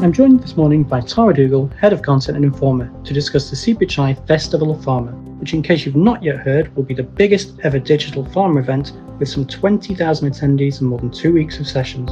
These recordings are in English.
I'm joined this morning by Tara Dougal, Head of Content and Informa, to discuss the CPHI Festival of Pharma, which, in case you've not yet heard, will be the biggest ever digital pharma event with some 20,000 attendees and more than two weeks of sessions.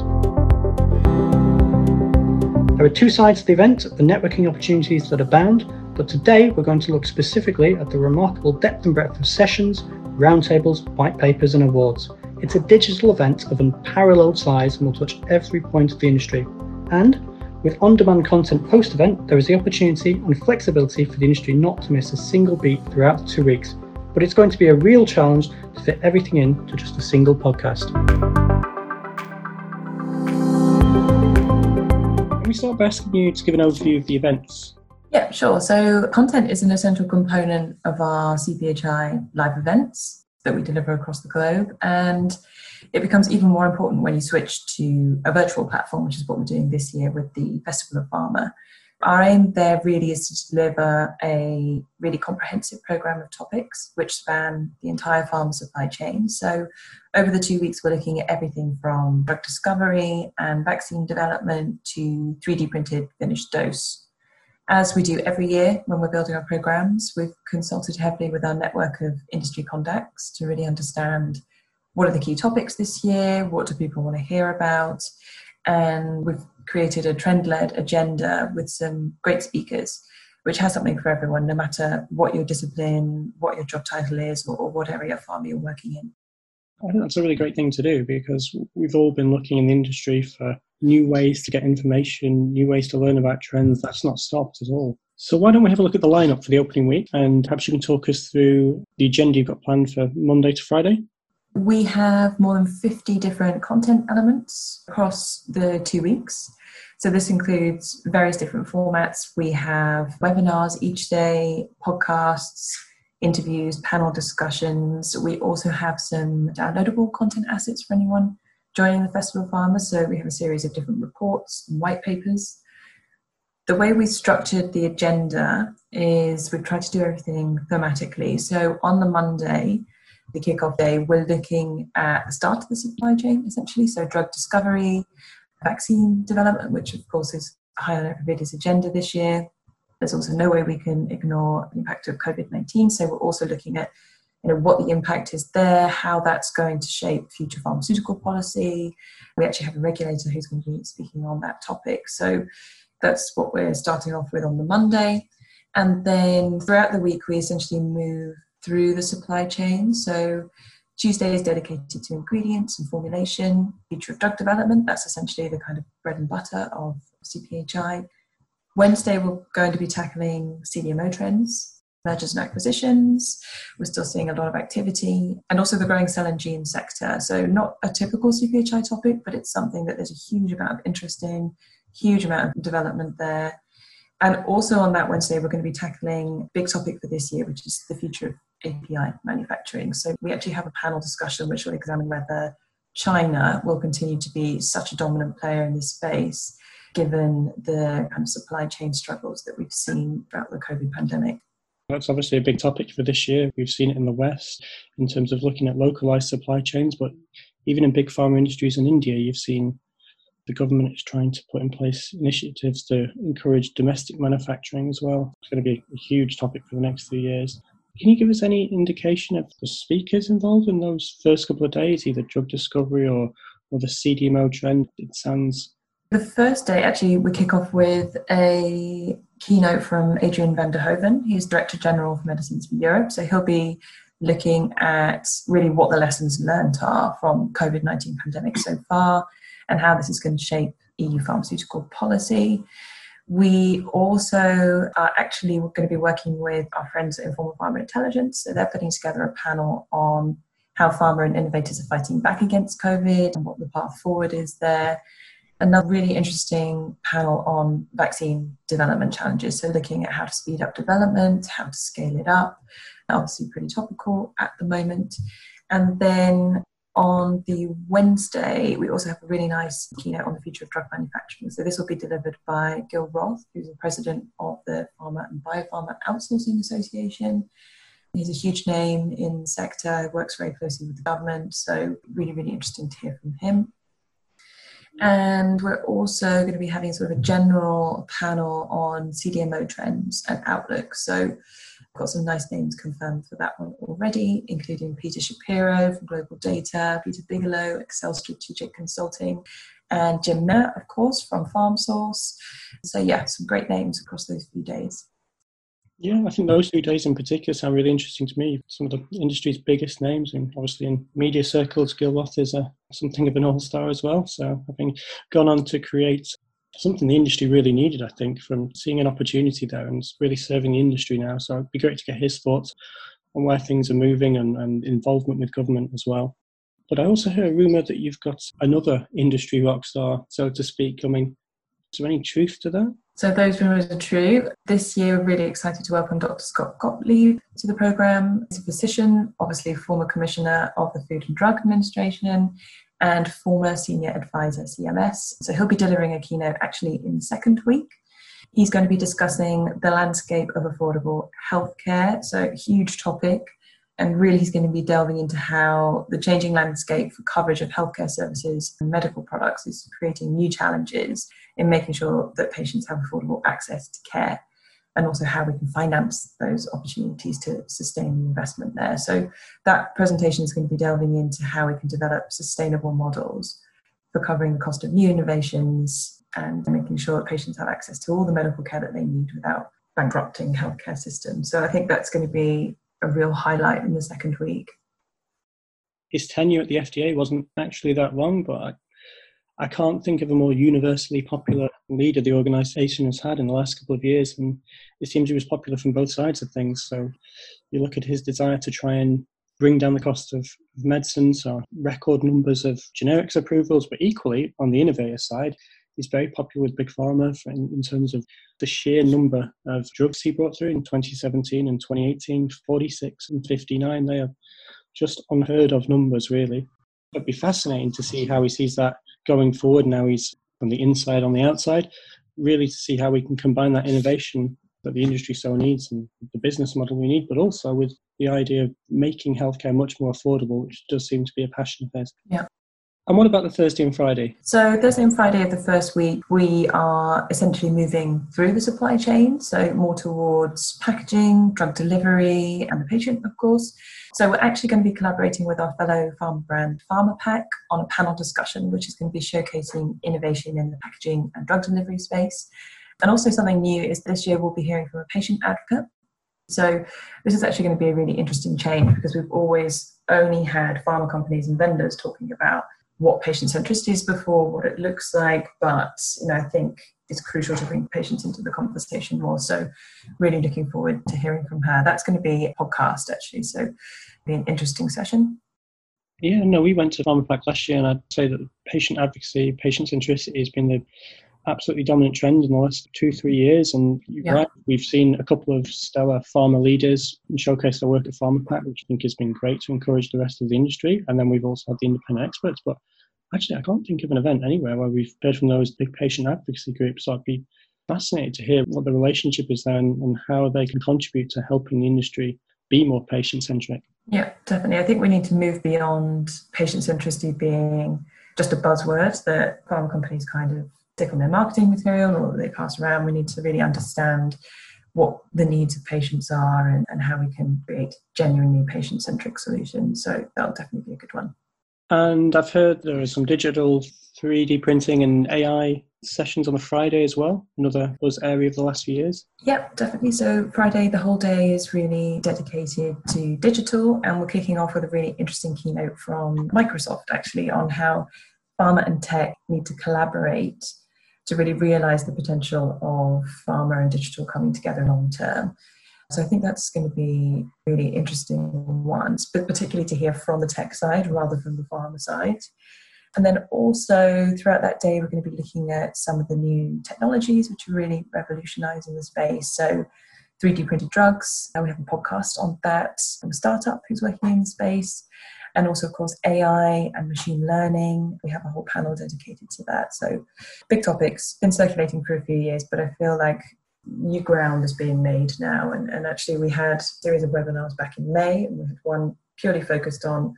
There are two sides to the event the networking opportunities that abound, but today we're going to look specifically at the remarkable depth and breadth of sessions, roundtables, white papers, and awards. It's a digital event of unparalleled size and will touch every point of the industry. And with on demand content post event, there is the opportunity and flexibility for the industry not to miss a single beat throughout the two weeks. But it's going to be a real challenge to fit everything in to just a single podcast. Can we start by asking you to give an overview of the events? Yeah, sure. So, content is an essential component of our CPHI live events that we deliver across the globe. And it becomes even more important when you switch to a virtual platform, which is what we're doing this year with the Festival of Pharma. Our aim there really is to deliver a really comprehensive program of topics which span the entire pharma supply chain. So, over the two weeks, we're looking at everything from drug discovery and vaccine development to 3D printed finished dose as we do every year when we're building our programs, we've consulted heavily with our network of industry contacts to really understand what are the key topics this year, what do people want to hear about, and we've created a trend led agenda with some great speakers, which has something for everyone, no matter what your discipline, what your job title is, or, or what area of farm you're working in. I think that's a really great thing to do because we've all been looking in the industry for new ways to get information, new ways to learn about trends. That's not stopped at all. So why don't we have a look at the lineup for the opening week and perhaps you can talk us through the agenda you've got planned for Monday to Friday? We have more than 50 different content elements across the two weeks. So this includes various different formats. We have webinars each day, podcasts, interviews, panel discussions. We also have some downloadable content assets for anyone joining the Festival Pharma. So we have a series of different reports and white papers. The way we structured the agenda is we've tried to do everything thematically. So on the Monday, the kickoff day, we're looking at the start of the supply chain essentially. So drug discovery, vaccine development, which of course is high on everybody's agenda this year. There's also no way we can ignore the impact of COVID 19. So we're also looking at you know, what the impact is there, how that's going to shape future pharmaceutical policy. We actually have a regulator who's going to be speaking on that topic. So that's what we're starting off with on the Monday. And then throughout the week, we essentially move through the supply chain. So Tuesday is dedicated to ingredients and formulation, future of drug development. That's essentially the kind of bread and butter of CPHI. Wednesday, we're going to be tackling CDMO trends mergers and acquisitions. We're still seeing a lot of activity and also the growing cell and gene sector. So, not a typical CPHI topic, but it's something that there's a huge amount of interest in, huge amount of development there. And also on that Wednesday, we're going to be tackling a big topic for this year, which is the future of API manufacturing. So, we actually have a panel discussion which will examine whether China will continue to be such a dominant player in this space given the kind of supply chain struggles that we've seen throughout the COVID pandemic. That's obviously a big topic for this year. We've seen it in the West in terms of looking at localized supply chains, but even in big pharma industries in India, you've seen the government is trying to put in place initiatives to encourage domestic manufacturing as well. It's going to be a huge topic for the next few years. Can you give us any indication of the speakers involved in those first couple of days, either drug discovery or, or the CDMO trend? It sounds the first day, actually, we kick off with a keynote from Adrian van den Hoven. He's Director General for Medicines for Europe. So he'll be looking at really what the lessons learned are from COVID 19 pandemic so far and how this is going to shape EU pharmaceutical policy. We also are actually going to be working with our friends at Informa Pharma Intelligence. So they're putting together a panel on how pharma and innovators are fighting back against COVID and what the path forward is there another really interesting panel on vaccine development challenges. So, looking at how to speed up development, how to scale it up, obviously, pretty topical at the moment. And then on the Wednesday, we also have a really nice keynote on the future of drug manufacturing. So, this will be delivered by Gil Roth, who's the president of the Pharma and Biopharma Outsourcing Association. He's a huge name in the sector, works very closely with the government. So, really, really interesting to hear from him. And we're also going to be having sort of a general panel on CDMO trends and outlook. So I've got some nice names confirmed for that one already, including Peter Shapiro from GlobalData, Peter Bigelow, xCell Strategic Consulting, and Jim Nutt, of course, from PharmSource. So yeah, some great names across those few days. Yeah, I think those two days in particular sound really interesting to me. Some of the industry's biggest names, and obviously in media circles, Gil Roth is a, something of an all star as well. So having gone on to create something the industry really needed, I think, from seeing an opportunity there and really serving the industry now. So it'd be great to get his thoughts on where things are moving and, and involvement with government as well. But I also hear a rumour that you've got another industry rock star, so to speak, coming. Is there any truth to that? So those rumours are true. This year, we're really excited to welcome Dr. Scott Gottlieb to the programme. He's a physician, obviously former commissioner of the Food and Drug Administration, and former senior advisor CMS. So he'll be delivering a keynote actually in the second week. He's going to be discussing the landscape of affordable healthcare, so huge topic and really he's going to be delving into how the changing landscape for coverage of healthcare services and medical products is creating new challenges in making sure that patients have affordable access to care and also how we can finance those opportunities to sustain the investment there. So that presentation is going to be delving into how we can develop sustainable models for covering the cost of new innovations and making sure that patients have access to all the medical care that they need without bankrupting healthcare systems. So I think that's going to be a real highlight in the second week. His tenure at the FDA wasn't actually that long, but I, can't think of a more universally popular leader the organisation has had in the last couple of years, and it seems he was popular from both sides of things. So you look at his desire to try and bring down the cost of medicines, or record numbers of generics approvals, but equally on the innovator side, he's very popular with Big Pharma in, in, terms of the sheer number of drugs he brought through in 2017 and 2018 46 and 59. They are just unheard of numbers, really. It'd be fascinating to see how he sees that going forward. Now he's from the inside on the outside, really to see how we can combine that innovation that the industry so needs and the business model we need, but also with the idea of making healthcare much more affordable, which does seem to be a passion of his. Yeah. And what about the Thursday and Friday? So, Thursday and Friday of the first week, we are essentially moving through the supply chain, so more towards packaging, drug delivery, and the patient, of course. So, we're actually going to be collaborating with our fellow pharma brand Pharmapack on a panel discussion, which is going to be showcasing innovation in the packaging and drug delivery space. And also, something new is this year we'll be hearing from a patient advocate. So, this is actually going to be a really interesting change because we've always only had pharma companies and vendors talking about what patient centricity is before, what it looks like, but you know, I think it's crucial to bring patients into the conversation more. So really looking forward to hearing from her. That's going to be a podcast actually, so be an interesting session. Yeah, no, we went to Pharmapack last year, and I'd say that patient advocacy, patient centricity has been the absolutely dominant trend in the last two, three years. And yeah. right, we've seen a couple of stellar pharma leaders showcase their work at Pharmapack, which I think has been great to encourage the rest of the industry. And then we've also had the independent experts. But actually, I can't think of an event anywhere where we've heard from those big patient advocacy groups. So I'd be fascinated to hear what the relationship is there and, and how they can contribute to helping the industry be more patient centric. Yeah, definitely. I think we need to move beyond patient centricity being just a buzzword that pharma companies kind of stick on their marketing material or they pass around. We need to really understand what the needs of patients are and, and how we can create genuinely patient centric solutions. So that'll definitely be a good one. And I've heard there are some digital 3D printing and AI sessions on a Friday as well, another buzz area of the last few years. Yep, definitely. So Friday, the whole day is really dedicated to digital, and we're kicking off with a really interesting keynote from Microsoft actually on how pharma and tech need to collaborate to really realize the potential of pharma and digital coming together long term. So I think that's going to be really interesting ones, but particularly to hear from the tech side rather than the pharma side. And then also throughout that day, we're going to be looking at some of the new technologies which are really revolutionizing the space. So 3D printed drugs, and we have a podcast on that from a startup who's working in the space and also, of course, AI and machine learning. We have a whole panel dedicated to that. So, big topics, been circulating for a few years, but I feel like new ground is being made now. And, and actually, we had a series of webinars back in May, and we had one purely focused on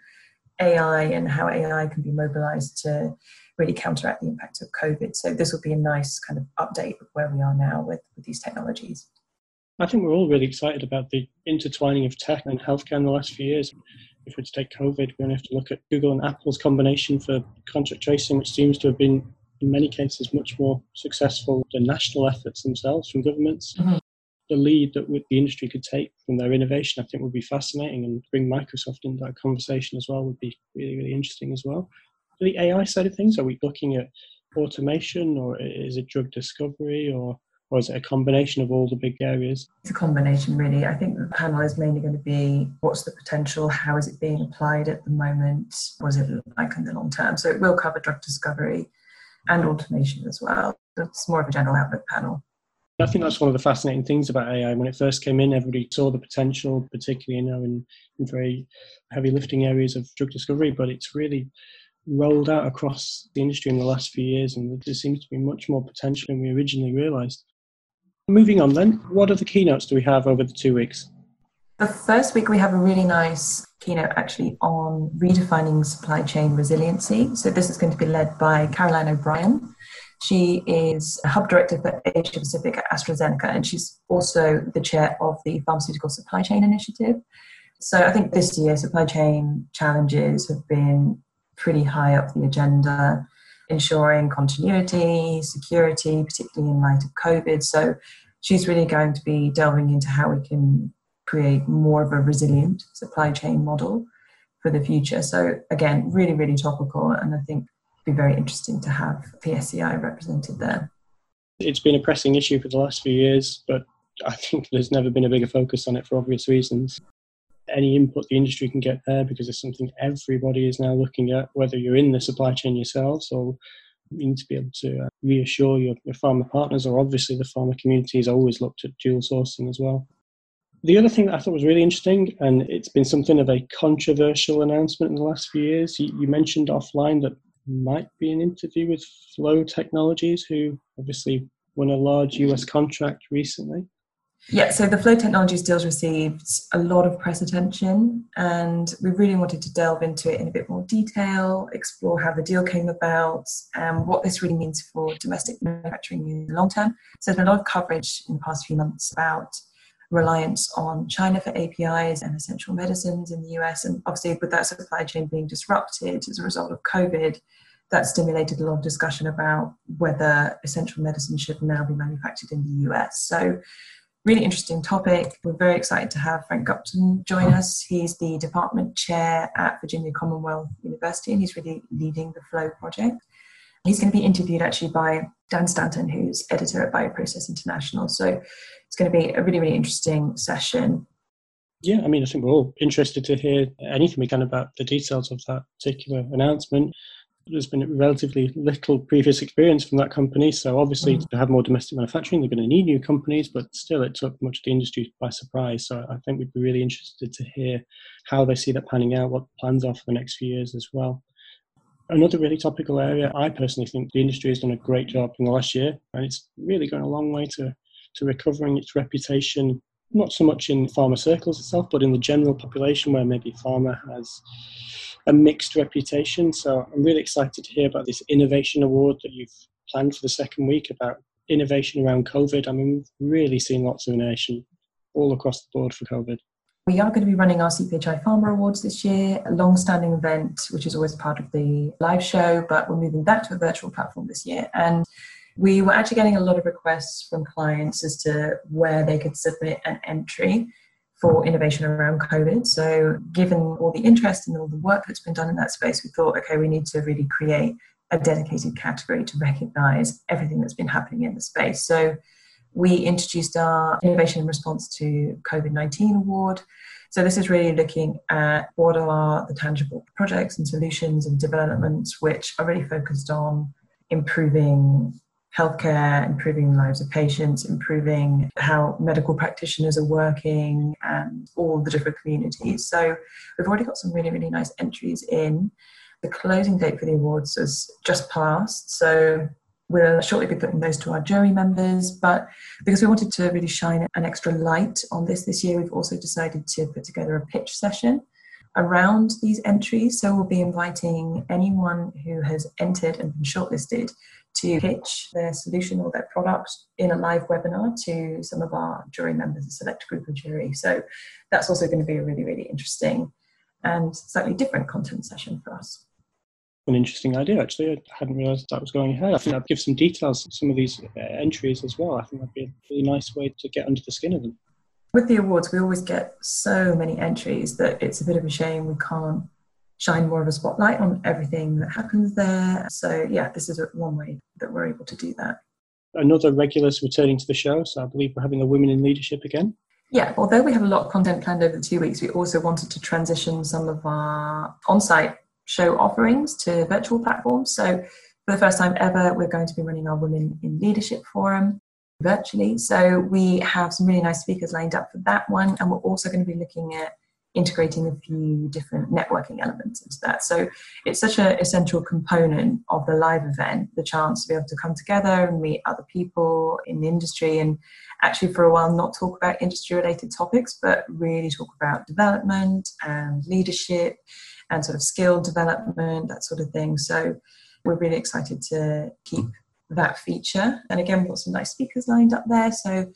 AI and how AI can be mobilized to really counteract the impact of COVID. So this will be a nice kind of update of where we are now with, with these technologies. I think we're all really excited about the intertwining of tech and healthcare in the last few years. If we're to take COVID, we only have to look at Google and Apple's combination for contact tracing, which seems to have been, in many cases, much more successful than national efforts themselves from governments. Mm-hmm. The lead that the industry could take from their innovation, I think, would be fascinating, and bring Microsoft into that conversation as well would be really, really interesting as well. For the AI side of things, are we looking at automation, or is it drug discovery, or or is it a combination of all the big areas? It's a combination, really. I think the panel is mainly going to be what's the potential, how is it being applied at the moment, what does it look like in the long term? So it will cover drug discovery and automation as well. It's more of a general outlook panel. I think that's one of the fascinating things about AI. When it first came in, everybody saw the potential, particularly you know in, in very heavy lifting areas of drug discovery, but it's really rolled out across the industry in the last few years, and there seems to be much more potential than we originally realised. Moving on then, what other keynotes do we have over the two weeks? The first week we have a really nice keynote actually on redefining supply chain resiliency. So this is going to be led by Caroline O'Brien. She is a hub director for Asia Pacific at AstraZeneca, and she's also the chair of the Pharmaceutical Supply Chain Initiative. So I think this year supply chain challenges have been pretty high up the agenda ensuring continuity, security, particularly in light of COVID. So she's really going to be delving into how we can create more of a resilient supply chain model for the future. So again, really, really topical, and I think be very interesting to have PSCI represented there. It's been a pressing issue for the last few years, but I think there's never been a bigger focus on it for obvious reasons any input the industry can get there because it's something everybody is now looking at, whether you're in the supply chain yourselves or you need to be able to uh, reassure your, your partners, or obviously the pharma community has always looked at dual sourcing as well. The other thing that I thought was really interesting, and it's been something of a controversial announcement in the last few years, you, you mentioned offline that might be an interview with Phlow Technologies, who obviously won a large US contract recently. Yeah, so the Phlow Technologies deals received a lot of press attention, and we really wanted to delve into it in a bit more detail, explore how the deal came about, and what this really means for domestic manufacturing in the long term. So, there's been a lot of coverage in the past few months about reliance on China for APIs and essential medicines in the US, and obviously, with that supply chain being disrupted as a result of COVID, that stimulated a lot of discussion about whether essential medicine should now be manufactured in the US. So, really interesting topic. We're very excited to have Frank Gupton join us. He's the department chair at Virginia Commonwealth University and he's really leading the Phlow project. He's going to be interviewed actually by Dan Stanton, who's editor at Bioprocess International. So it's going to be a really, really interesting session. Yeah, I mean, I think we're all interested to hear anything we can about the details of that particular announcement there's been relatively little previous experience from that company. So obviously, mm. to have more domestic manufacturing, they're going to need new companies. But still, it took much of the industry by surprise. So I think we'd be really interested to hear how they see that panning out, what plans are for the next few years as well. Another really topical area, I personally think the industry has done a great job in the last year, and it's really gone a long way to to recovering its reputation not so much in pharma circles itself, but in the general population where maybe pharma has a mixed reputation. So I'm really excited to hear about this innovation award that you've planned for the second week about innovation around COVID. I mean, we've really seen lots of innovation all across the board for COVID. We are going to be running our CPHI Pharma Awards this year, a long standing event, which is always part of the live show, but we're moving back to a virtual platform this year. And we were actually getting a lot of requests from clients as to where they could submit an entry for innovation around COVID. So, given all the interest and all the work that's been done in that space, we thought, okay, we need to really create a dedicated category to recognize everything that's been happening in the space. So, we introduced our Innovation in Response to COVID 19 award. So, this is really looking at what are the tangible projects and solutions and developments which are really focused on improving healthcare, improving the lives of patients, improving how medical practitioners are working, and all the different communities. So we've already got some really, really nice entries in. The closing date for the awards has just passed, so we'll shortly be putting those to our jury members. But because we wanted to really shine an extra light on this this year, we've also decided to put together a pitch session around these entries. So we'll be inviting anyone who has entered and been shortlisted to pitch their solution or their product in a live webinar to some of our jury members, a select group of jury. So that's also going to be a really, really interesting and slightly different content session for us. An interesting idea, actually. I hadn't realised that was going ahead. I think that'd give some details some of these uh, entries as well. I think that'd be a really nice way to get under the skin of them. With the awards, we always get so many entries that it's a bit of a shame we can't shine more of a spotlight on everything that happens there. So, yeah, this is one way that we're able to do that. Another regulars returning to the show, so I believe we're having a Women in Leadership again. Yeah, although we have a lot of content planned over the two weeks, we also wanted to transition some of our on site show offerings to virtual platforms. So, for the first time ever, we're going to be running our Women in Leadership Forum virtually. So, we have some really nice speakers lined up for that one, and we're also going to be looking at integrating a few different networking elements into that. So it's such an essential component of the live event, the chance to be able to come together and meet other people in the industry and actually for a while not talk about industry related topics, but really talk about development and leadership and sort of skill development, that sort of thing. So we're really excited to keep that feature. And again, we've got some nice speakers lined up there. So,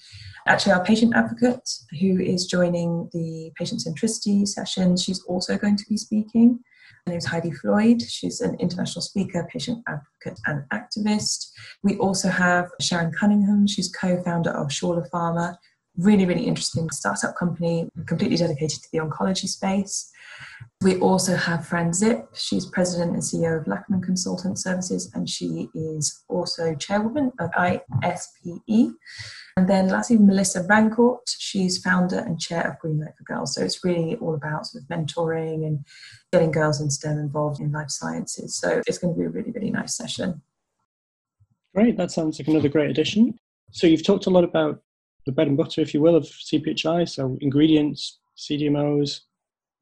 actually, our patient advocate, who is joining the patient centricity session, she's also going to be speaking. Her name is Heidi Floyd. She's an international speaker, patient advocate, and activist. We also have Sharon Cunningham. She's co founder of Shorla Pharma, really, really interesting startup company, completely dedicated to the oncology space. We also have Fran Zipp. She's president and CEO of Lachman Consultant Services, and she is also chairwoman of ISPE. And then lastly, Melissa Rancourt. She's founder and chair of Greenlight for Girls. So it's really all about sort of mentoring and getting girls in STEM involved in life sciences. So it's going to be a really, really nice session. Great. That sounds like another great addition. So you've talked a lot about the bread and butter, if you will, of CPHI. So ingredients, CDMOs,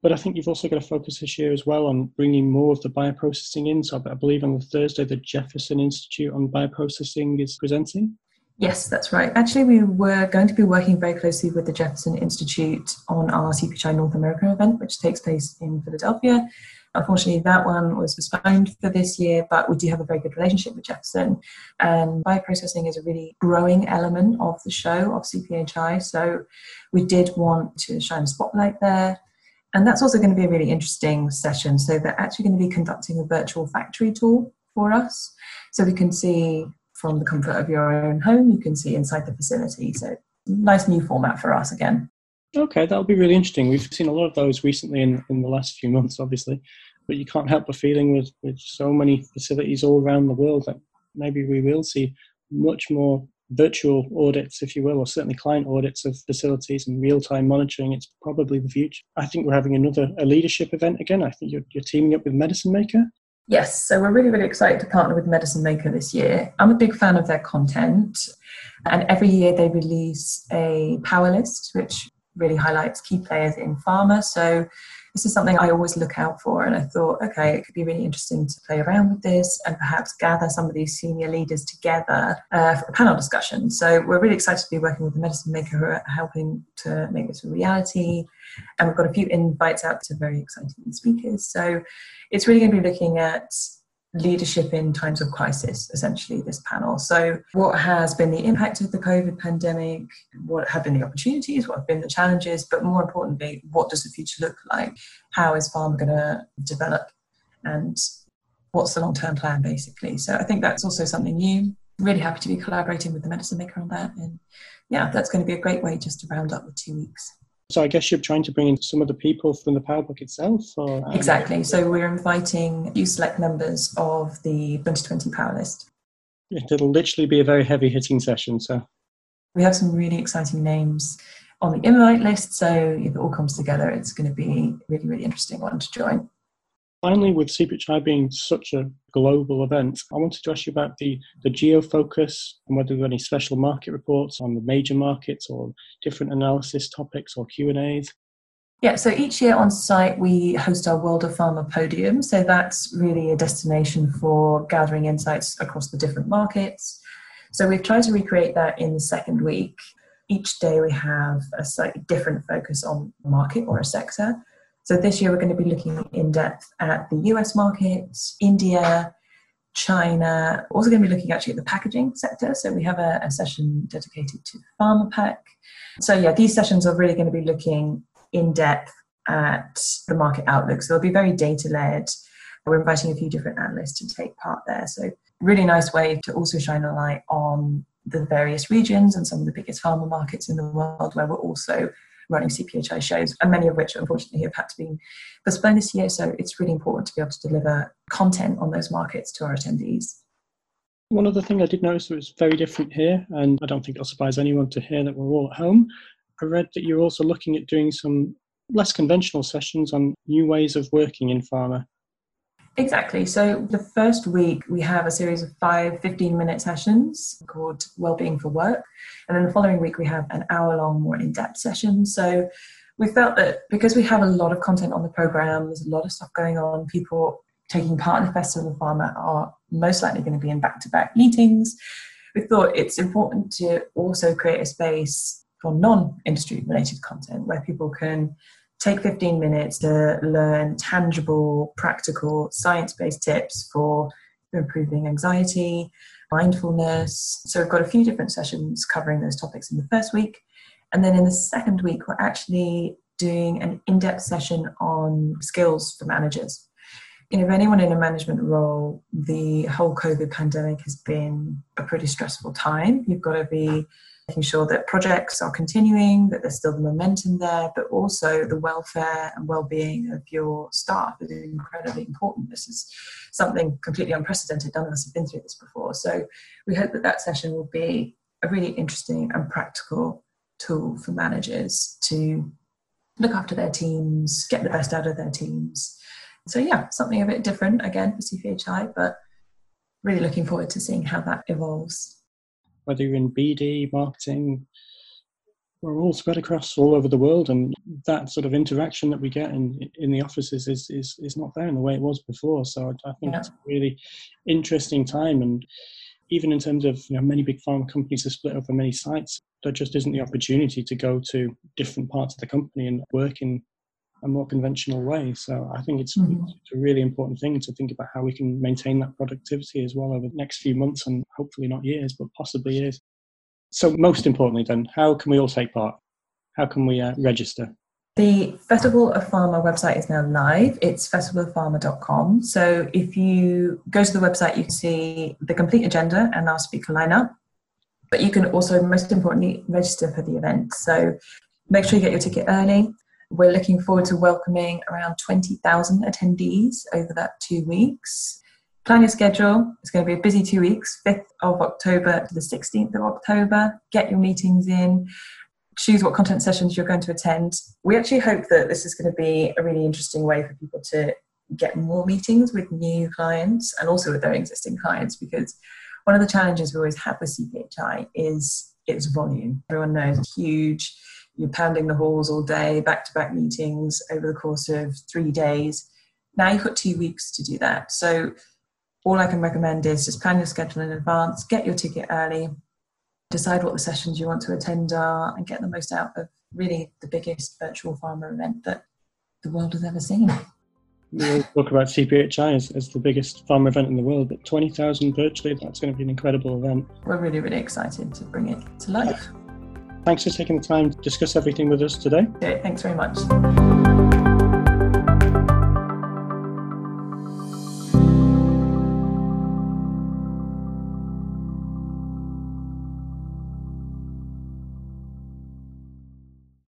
but I think you've also got to focus this year as well on bringing more of the bioprocessing in. So I believe on the Thursday, the Jefferson Institute on Bioprocessing is presenting. Yes, that's right. Actually, we were going to be working very closely with the Jefferson Institute on our CPHI North America event, which takes place in Philadelphia. Unfortunately, that one was postponed for this year, but we do have a very good relationship with Jefferson. And bioprocessing is a really growing element of the show of CPHI. So we did want to shine a spotlight there. And that's also going to be a really interesting session. So they're actually going to be conducting a virtual factory tour for us. So we can see from the comfort of your own home, you can see inside the facility. So nice new format for us again. Okay, that'll be really interesting. We've seen a lot of those recently in, in the last few months, obviously. But you can't help but feeling with, with so many facilities all around the world that maybe we will see much more virtual audits, if you will, or certainly client audits of facilities and real time monitoring, it's probably the future. I think we're having another a leadership event again. I think you're, you're teaming up with Medicine Maker. Yes, so we're really, really excited to partner with Medicine Maker this year. I'm a big fan of their content, and every year they release a power list, which really highlights key players in pharma. So this is something I always look out for. And I thought, okay, it could be really interesting to play around with this and perhaps gather some of these senior leaders together uh, for a panel discussion. So we're really excited to be working with the Medicine Maker who are helping to make this a reality. And we've got a few invites out to very exciting speakers. So it's really going to be looking at leadership in times of crisis, essentially, this panel. So, what has been the impact of the COVID pandemic? What have been the opportunities? What have been the challenges? But more importantly, what does the future look like? How is pharma going to develop? And what's the long term plan, basically? So, I think that's also something new. Really happy to be collaborating with the medicine maker on that. And yeah, that's going to be a great way just to round up the two weeks. So I guess you're trying to bring in some of the people from the PowerBook itself? Or, um... Exactly. So we're inviting you select members of the 2020 Power List. It'll literally be a very heavy hitting session. So we have some really exciting names on the invite list. So if it all comes together, it's going to be a really, really interesting one to join. Finally, with CPHI being such a global event, I wanted to ask you about the, the geo focus and whether there are any special market reports on the major markets or different analysis topics or Q&As. Yeah, so each year on site we host our World of Pharma podium. So that's really a destination for gathering insights across the different markets. So we've tried to recreate that in the second week. Each day we have a slightly different focus on market or a sector. So this year we're going to be looking in depth at the US market, India, China. Also going to be looking actually at the packaging sector. So we have a, a session dedicated to Pharmapack. So yeah, these sessions are really going to be looking in depth at the market outlook. So they'll be very data led. We're inviting a few different analysts to take part there. So really nice way to also shine a light on the various regions and some of the biggest pharma markets in the world where we're also running CPHI shows, and many of which unfortunately have had to be postponed this year. So it's really important to be able to deliver content on those markets to our attendees. One other thing I did notice that was very different here, and I don't think it'll surprise anyone to hear that we're all at home. I read that you're also looking at doing some less conventional sessions on new ways of working in pharma. Exactly. So the first week we have a series of five 15 minute sessions called Wellbeing for Work. And then the following week we have an hour long, more in depth session. So we felt that because we have a lot of content on the program, there's a lot of stuff going on, people taking part in the Festival of Pharma are most likely going to be in back to back meetings. We thought it's important to also create a space for non industry related content where people can take 15 minutes to learn tangible, practical, science based tips for improving anxiety, mindfulness. So we've got a few different sessions covering those topics in the first week. And then in the second week, we're actually doing an in depth session on skills for managers. You know, if anyone in a management role, the whole COVID pandemic has been a pretty stressful time. You've got to be making sure that projects are continuing, that there's still the momentum there, but also the welfare and well-being of your staff is incredibly important. This is something completely unprecedented. None of us have been through this before. So we hope that that session will be a really interesting and practical tool for managers to look after their teams, get the best out of their teams. So yeah, something a bit different again for CPHI, but really looking forward to seeing how that evolves whether you're in BD, marketing, we're all spread across all over the world, and that sort of interaction that we get in in the offices is is, is not there in the way it was before. So I, I think yeah. it's a really interesting time, and even in terms of you know many big pharma companies are split over many sites, there just isn't the opportunity to go to different parts of the company and work in a more conventional way. So I think it's, mm-hmm. it's, a really important thing to think about how we can maintain that productivity as well over the next few months and hopefully not years, but possibly years. So most importantly, then, how can we all take part? How can we uh, register? The Festival of Pharma website is now live. It's festivalofpharma.com. So if you go to the website, you can see the complete agenda and our speaker lineup. But you can also, most importantly, register for the event. So make sure you get your ticket early. We're looking forward to welcoming around 20,000 attendees over that two weeks. Plan your schedule. It's going to be a busy two weeks, 5th of October to the 16th of October. Get your meetings in. Choose what content sessions you're going to attend. We actually hope that this is going to be a really interesting way for people to get more meetings with new clients and also with their existing clients because one of the challenges we always have with CPHI is its volume. Everyone knows it's huge you're pounding the halls all day, back to back meetings over the course of three days. Now you've got two weeks to do that. So, all I can recommend is just plan your schedule in advance, get your ticket early, decide what the sessions you want to attend are, and get the most out of really the biggest virtual pharma event that the world has ever seen. We talk about CPHI as, as the biggest pharma event in the world, but 20,000 virtually, that's going to be an incredible event. We're really, really excited to bring it to life. Thanks for taking the time to discuss everything with us today. Okay, thanks very much.